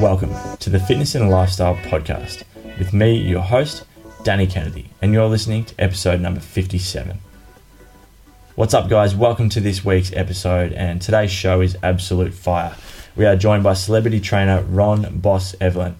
Welcome to the Fitness and Lifestyle Podcast with me, your host, Danny Kennedy, and you're listening to episode number 57. What's up, guys? Welcome to this week's episode, and today's show is absolute fire. We are joined by celebrity trainer Ron Boss Everline.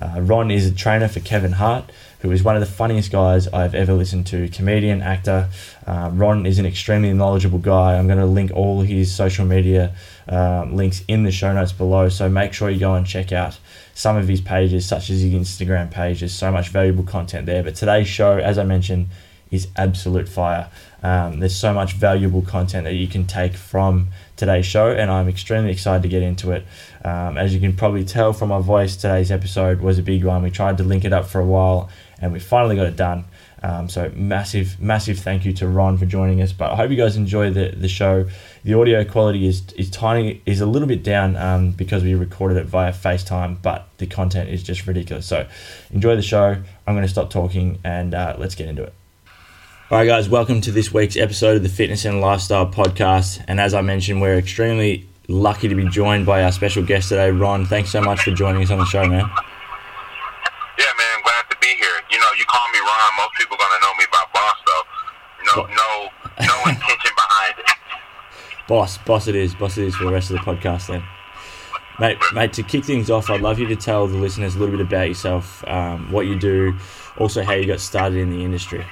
Uh, Ron is a trainer for Kevin Hart, who is one of the funniest guys I've ever listened to. Comedian, actor. Uh, Ron is an extremely knowledgeable guy. I'm going to link all his social media um, links in the show notes below, so make sure you go and check out some of his pages, such as his Instagram page. There's so much valuable content there. But today's show, as I mentioned, is absolute fire. Um, there's so much valuable content that you can take from today's show, and I'm extremely excited to get into it. Um, as you can probably tell from my voice, today's episode was a big one. We tried to link it up for a while, and we finally got it done. Um, so massive, massive thank you to Ron for joining us. But I hope you guys enjoy the, the show. The audio quality is is tiny, is a little bit down um, because we recorded it via FaceTime, but the content is just ridiculous. So enjoy the show. I'm going to stop talking and uh, let's get into it. All right, guys, welcome to this week's episode of the Fitness and Lifestyle Podcast. And as I mentioned, we're extremely lucky to be joined by our special guest today, Ron. Thanks so much for joining us on the show, man. Yeah, man, glad to be here. You know, you call me Ron. Most people gonna know me by Boss, though. No, Bo- no, no intention behind it. Boss, boss it is, boss it is for the rest of the podcast then. Mate, mate, to kick things off, I'd love you to tell the listeners a little bit about yourself, um, what you do, also how you got started in the industry. Yeah,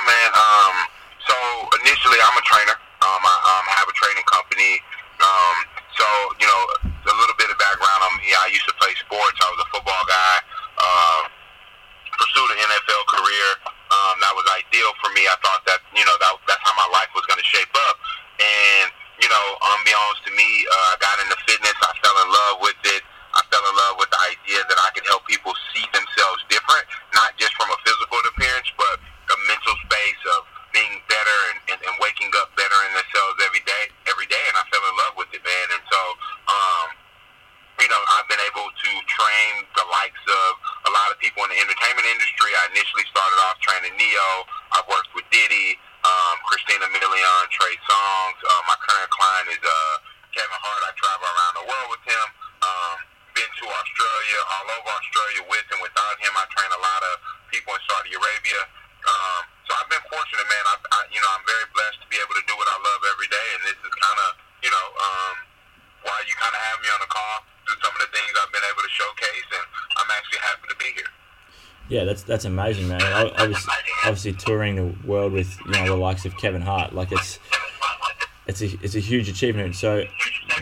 man. Um, so initially, I'm a trainer. Um, I um, have a training company. Um, so you know, a little bit of background on me. I used to play sports. I was a football guy. Uh, pursued an NFL career. Um, that was ideal for me. I thought that you know that that's how my life was going to shape up. And you know, unbeknownst to me, uh, I got into fitness. I fell in love with it. I fell in love with the idea that I could help people see themselves different, not just from a physical appearance, but a mental space of being better and, and, and waking up better in themselves every day, every day. And I fell in love with it, man. And so, um, you know, I've been able to train the likes of a lot of people in the entertainment industry. I initially started off training Ne-Yo. I've worked with Diddy, um, Christina Milian, Trey Songz. Uh, my current client is uh, Kevin Hart. I travel around the world with him. Um, been to Australia, all over Australia with and without him. I train a lot of people in Saudi Arabia. Um, so I've been fortunate, man. I, I, you know, I'm very blessed to be able to do what I love every day, and this is kind of, you know, um, why you kind of have me on the call through some of the things I've been able to showcase, and I'm actually happy to be here. Yeah, that's that's amazing, man. Obviously, obviously, touring the world with you know the likes of Kevin Hart, like it's it's a it's a huge achievement. So,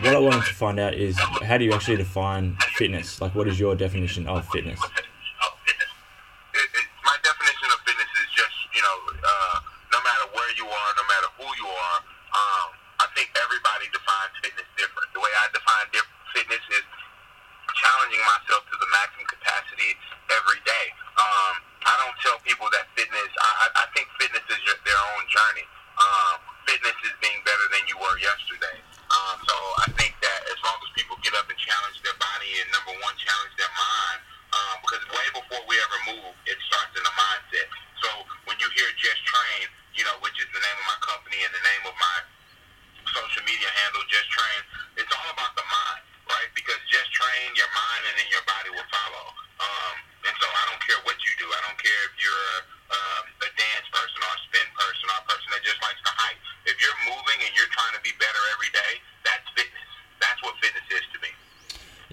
what I wanted to find out is how do you actually define fitness? Like, what is your definition of fitness?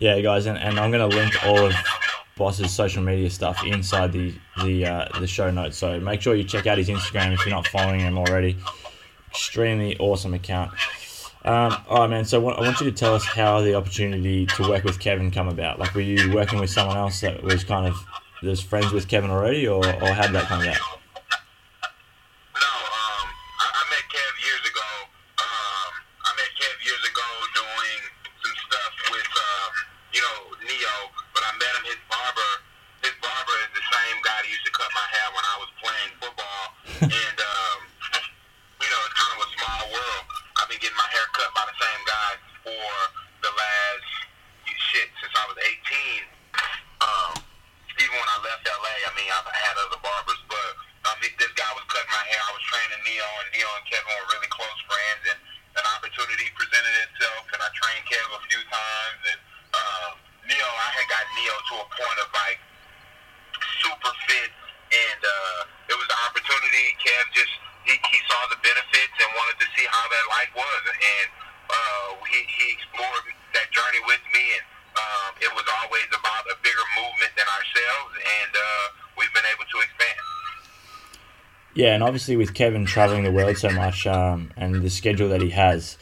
Yeah, guys, and, and I'm going to link all of Boss's social media stuff inside the the uh, the show notes. So make sure you check out his Instagram if you're not following him already. Extremely awesome account. Um, all right, man. So I want you to tell us how the opportunity to work with Kevin come about. Like, were you working with someone else that was kind of was friends with Kevin already, or, or how did that come about? And Yeah, and obviously with Kevin traveling the world so much um, and the schedule that he has,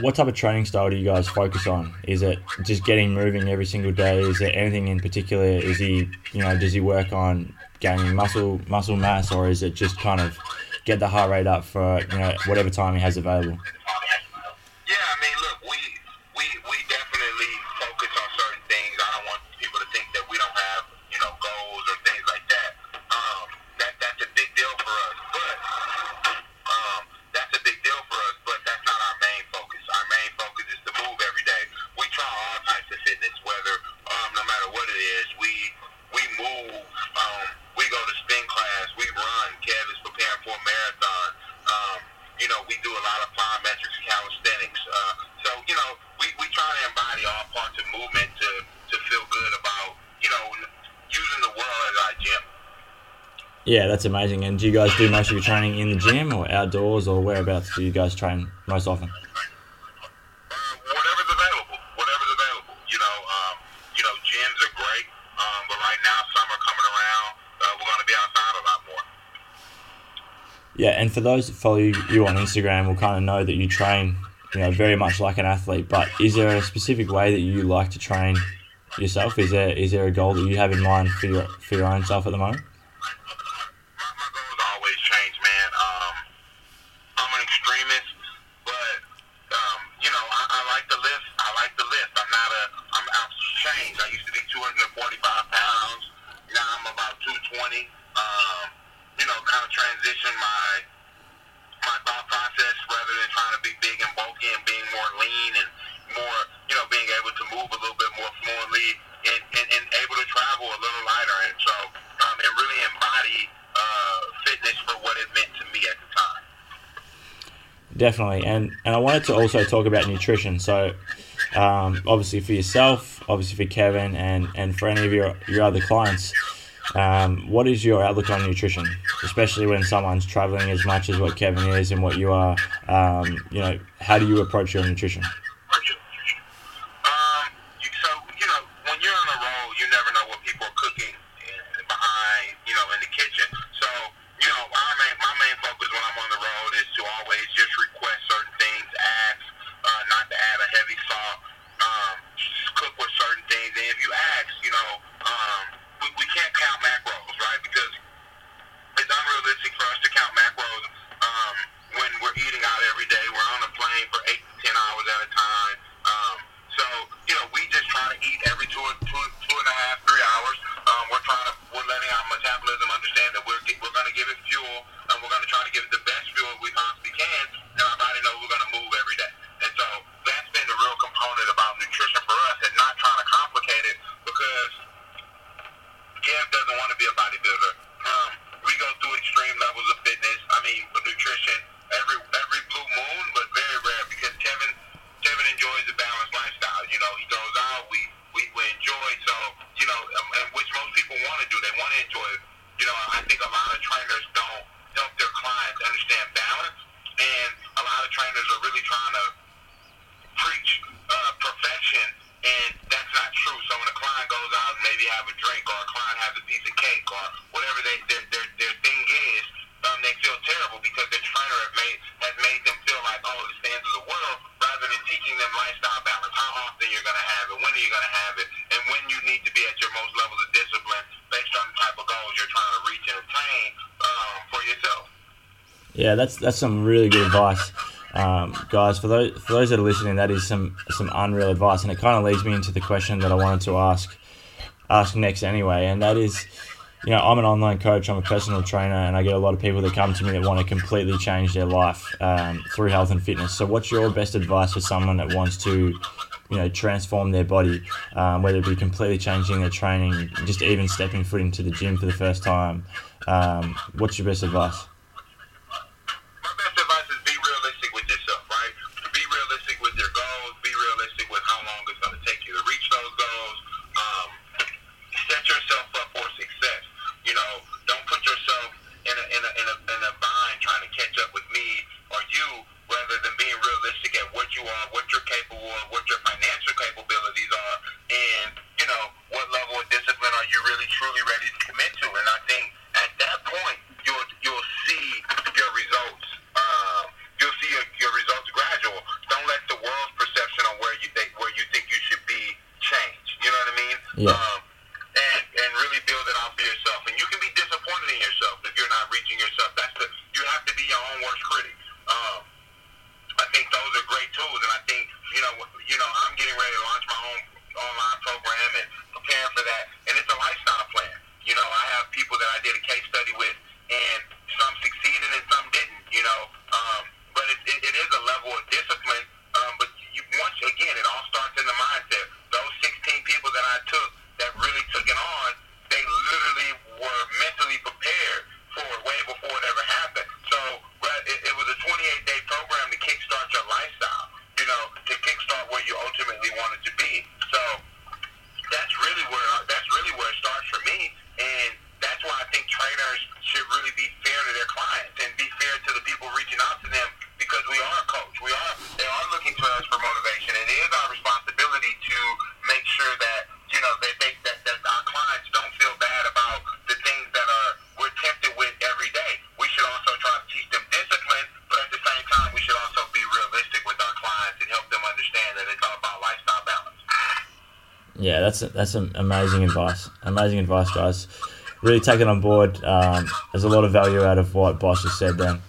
what type of training style do you guys focus on? Is it just getting moving every single day? Is there anything in particular? Is he, you know, does he work on gaining muscle muscle mass, or is it just kind of get the heart rate up for you know whatever time he has available? Yeah, that's amazing. And do you guys do most of your training in the gym or outdoors or whereabouts do you guys train most often? whatever's available. Whatever's available. You know, um, you know, gyms are great, um, but right now summer coming around, uh, we're going to be outside a lot more. Yeah, and for those that follow you on Instagram, will kind of know that you train, you know, very much like an athlete. But is there a specific way that you like to train yourself? Is there is there a goal that you have in mind for your for your own self at the moment? Definitely, and and I wanted to also talk about nutrition. So, um, obviously for yourself, obviously for Kevin, and and for any of your your other clients, um, what is your outlook on nutrition, especially when someone's traveling as much as what Kevin is and what you are? Um, you know, how do you approach your nutrition? So Yeah, that's that's some really good advice, um, guys. For those for those that are listening, that is some some unreal advice, and it kind of leads me into the question that I wanted to ask ask next anyway, and that is, you know, I'm an online coach, I'm a personal trainer, and I get a lot of people that come to me that want to completely change their life um, through health and fitness. So, what's your best advice for someone that wants to you know transform their body, um, whether it be completely changing their training, just even stepping foot into the gym for the first time. Um, what's your best advice? you know, I'm getting that's that's an amazing advice. Amazing advice, guys. Really take it on board. Um, there's a lot of value out of what Boss just said. Then,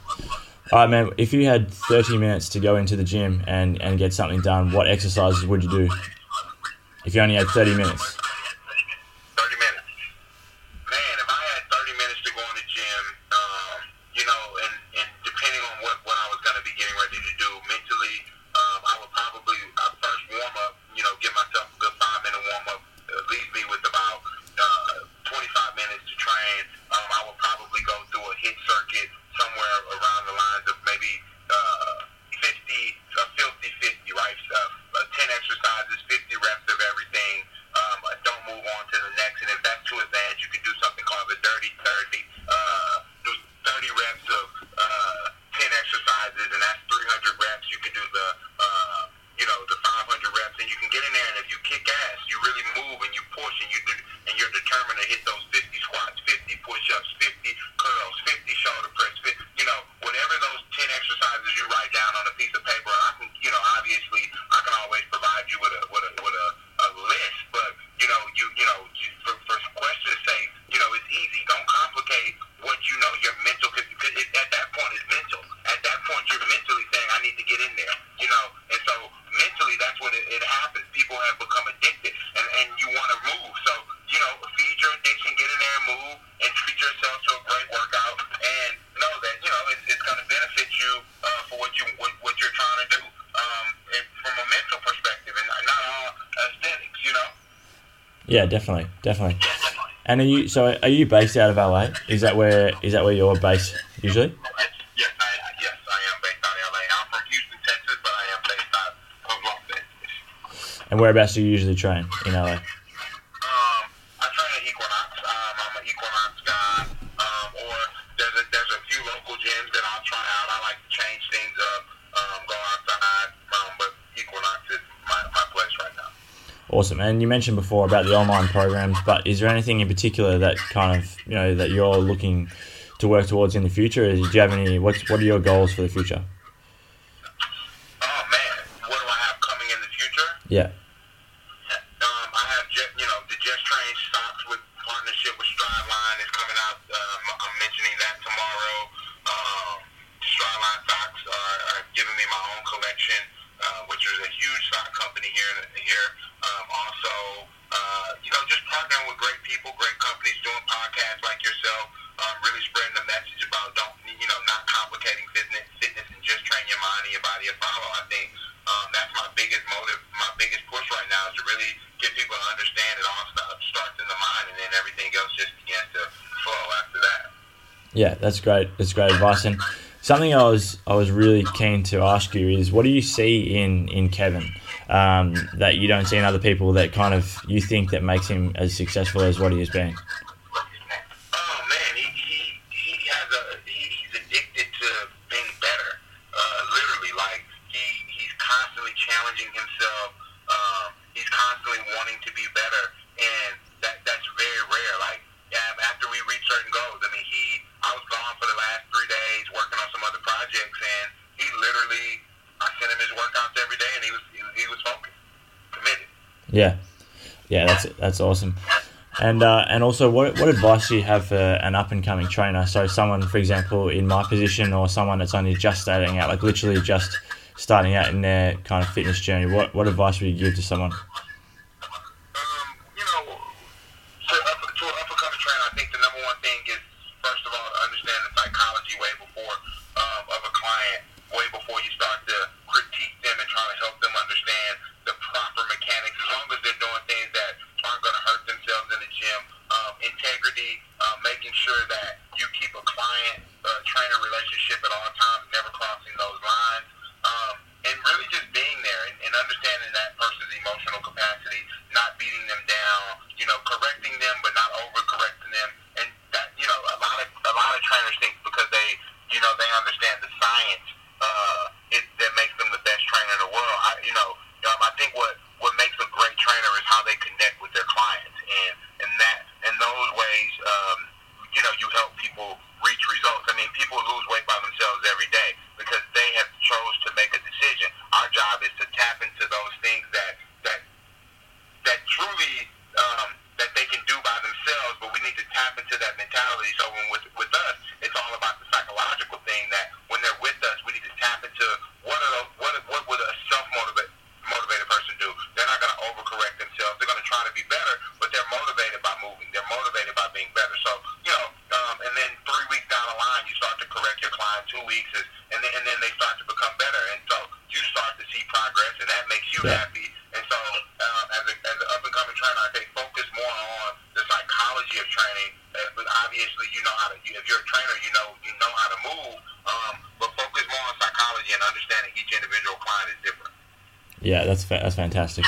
all right, man. If you had 30 minutes to go into the gym and and get something done, what exercises would you do? If you only had 30 minutes. really move and you push and you and you're determined to hit those 50 squats, 50 push-ups, 50 you what, what you're trying to do um, from a mental perspective, and not all aesthetics, you know. Yeah, definitely, definitely. And are you so? Are you based out of LA? Is that where is that where you're based usually? Yes, yes, I am based out of LA. I'm Houston, Texas, but I am based out of Los Angeles. And whereabouts do you usually train in LA? Awesome. And you mentioned before about the online programs, but is there anything in particular that kind of you know that you're looking to work towards in the future? Do you have any? What's what are your goals for the future? Oh man, what do I have coming in the future? Yeah. um, really spreading the message about don't you know not complicating fitness, fitness, and just train your mind and your body to follow. I think um, that's my biggest motive, my biggest push right now is to really get people to understand it all starts in the mind, and then everything else just begins to flow after that. Yeah, that's great. That's great advice. And something I was I was really keen to ask you is, what do you see in in Kevin um, that you don't see in other people that kind of you think that makes him as successful as what he has been? he was committed. Yeah, yeah, that's that's awesome. And, uh, and also, what, what advice do you have for an up and coming trainer? So, someone, for example, in my position, or someone that's only just starting out, like literally just starting out in their kind of fitness journey, what, what advice would you give to someone? Trainer relationship at all times, never crossing those lines. Um, and really just being there and, and understanding that person's emotional capacity, not beating them down, you know, correcting them but not overcorrecting them. And that, you know, a lot of a lot of trainers think because they, you know, they understand the science, uh, it that makes them the best trainer in the world. I, you know, um, I think what what makes a great trainer is how they connect with their clients, and and that in those ways, um, you know, you help people reach results. I mean, people lose weight by themselves every day because they have chose to make a decision. Our job is to tap into those things that that that truly um, that they can do themselves, but we need to tap into that mentality. So when with with us, it's all about the psychological that's fa- that's fantastic.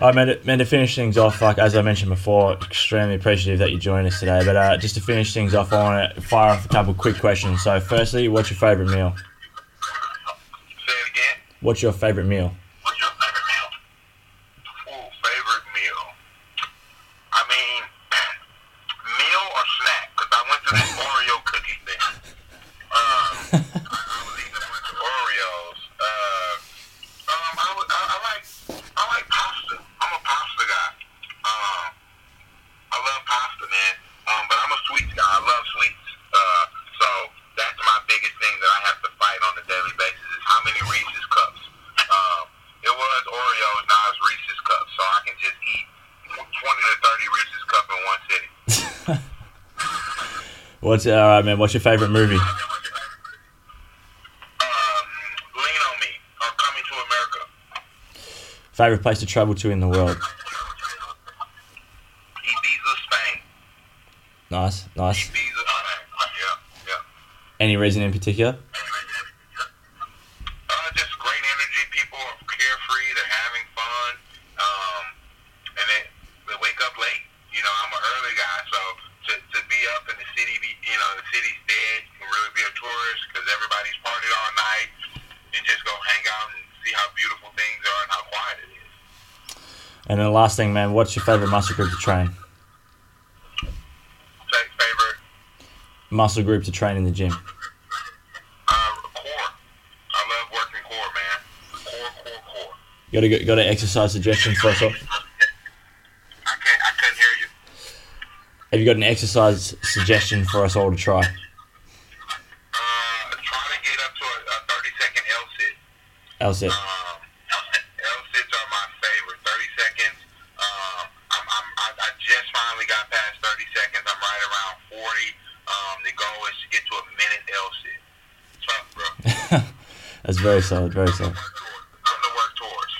All right, man. to- Man, to finish things off, like as I mentioned before, extremely appreciative that you joined us today. But uh, just to finish things off, I want to fire off a couple quick questions. So, firstly, what's your favorite meal? Say it again. What's your favorite meal? What's your favorite meal? Ooh, favorite meal. I mean, meal or snack? Because I went to this Oreo cookie thing. Um, I, I was eating a bunch of Oreos. Uh, um, I, would, I, I like I like pasta. I'm a pasta guy. Um, I love pasta, man. Um, but I'm a sweets guy. I love sweets. Uh, so that's my biggest thing that I have to fight on a daily basis is how many Reese's cups. Um, it was Oreos, now it's Reese's cups, so I can just eat 20 to 30 Reese's cup in one sitting. What's all right, man? What's your favorite movie? Um, Lean on Me, or Coming to America. Favorite place to travel to in the world? Ibiza, Spain. Nice, nice. Ibiza. Yeah, yeah. Any reason in particular? And then the last thing, man, what's your favorite muscle group to train? Favorite Muscle group to train in the gym. uh, core. I love working core, man. Core, core, core. You got to got to exercise suggestions for us all. I can't. I couldn't hear you. Have you got an exercise suggestion for us all to try? Uh, try to get up to a, a 30 second L sit. L sit. Very solid, very solid. Something to work towards.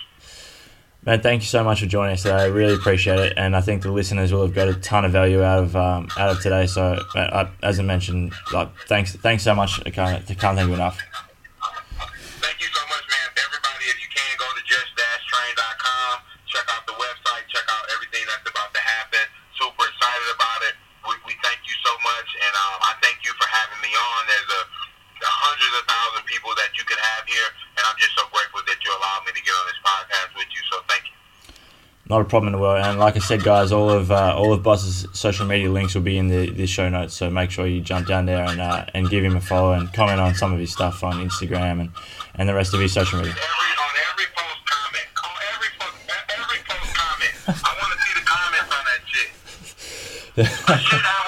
Man, thank you so much for joining us today. I really appreciate it, and I think the listeners will have got a ton of value out of um, out of today. So, I, as I mentioned, like thanks, thanks so much. I can't, I can't thank you enough. not a problem in the world. And like I said, guys, all of uh, all of Boss's social media links will be in the, the show notes. So make sure you jump down there and uh, and give him a follow and comment on some of his stuff on Instagram and, and the rest of his social media. Every,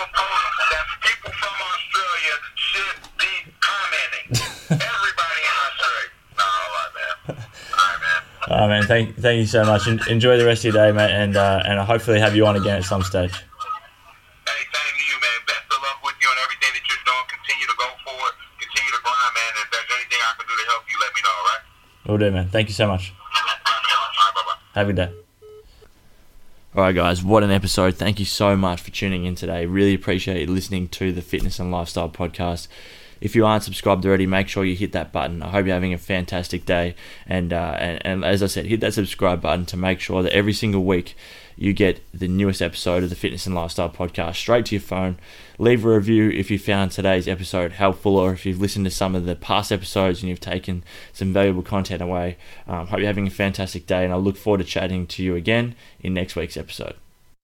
Oh man, thank thank you so much. Enjoy the rest of your day, mate, and uh, and I'll hopefully have you on again at some stage. Hey, same to you, man. Best of luck with you and everything that you're doing. Continue to go forward. Continue to grind, man. If there's anything I can do to help you, let me know, all right? Will do, man. Thank you so much. All right, bye-bye. Have a good day. All right, guys, what an episode. Thank you so much for tuning in today. Really appreciate you listening to the Fitness and Lifestyle Podcast. If you aren't subscribed already, make sure you hit that button. I hope you're having a fantastic day. And, uh, and, and as I said, hit that subscribe button to make sure that every single week you get the newest episode of the Fitness and Lifestyle Podcast straight to your phone. Leave a review if you found today's episode helpful or if you've listened to some of the past episodes and you've taken some valuable content away. Um, hope you're having a fantastic day, and I look forward to chatting to you again in next week's episode.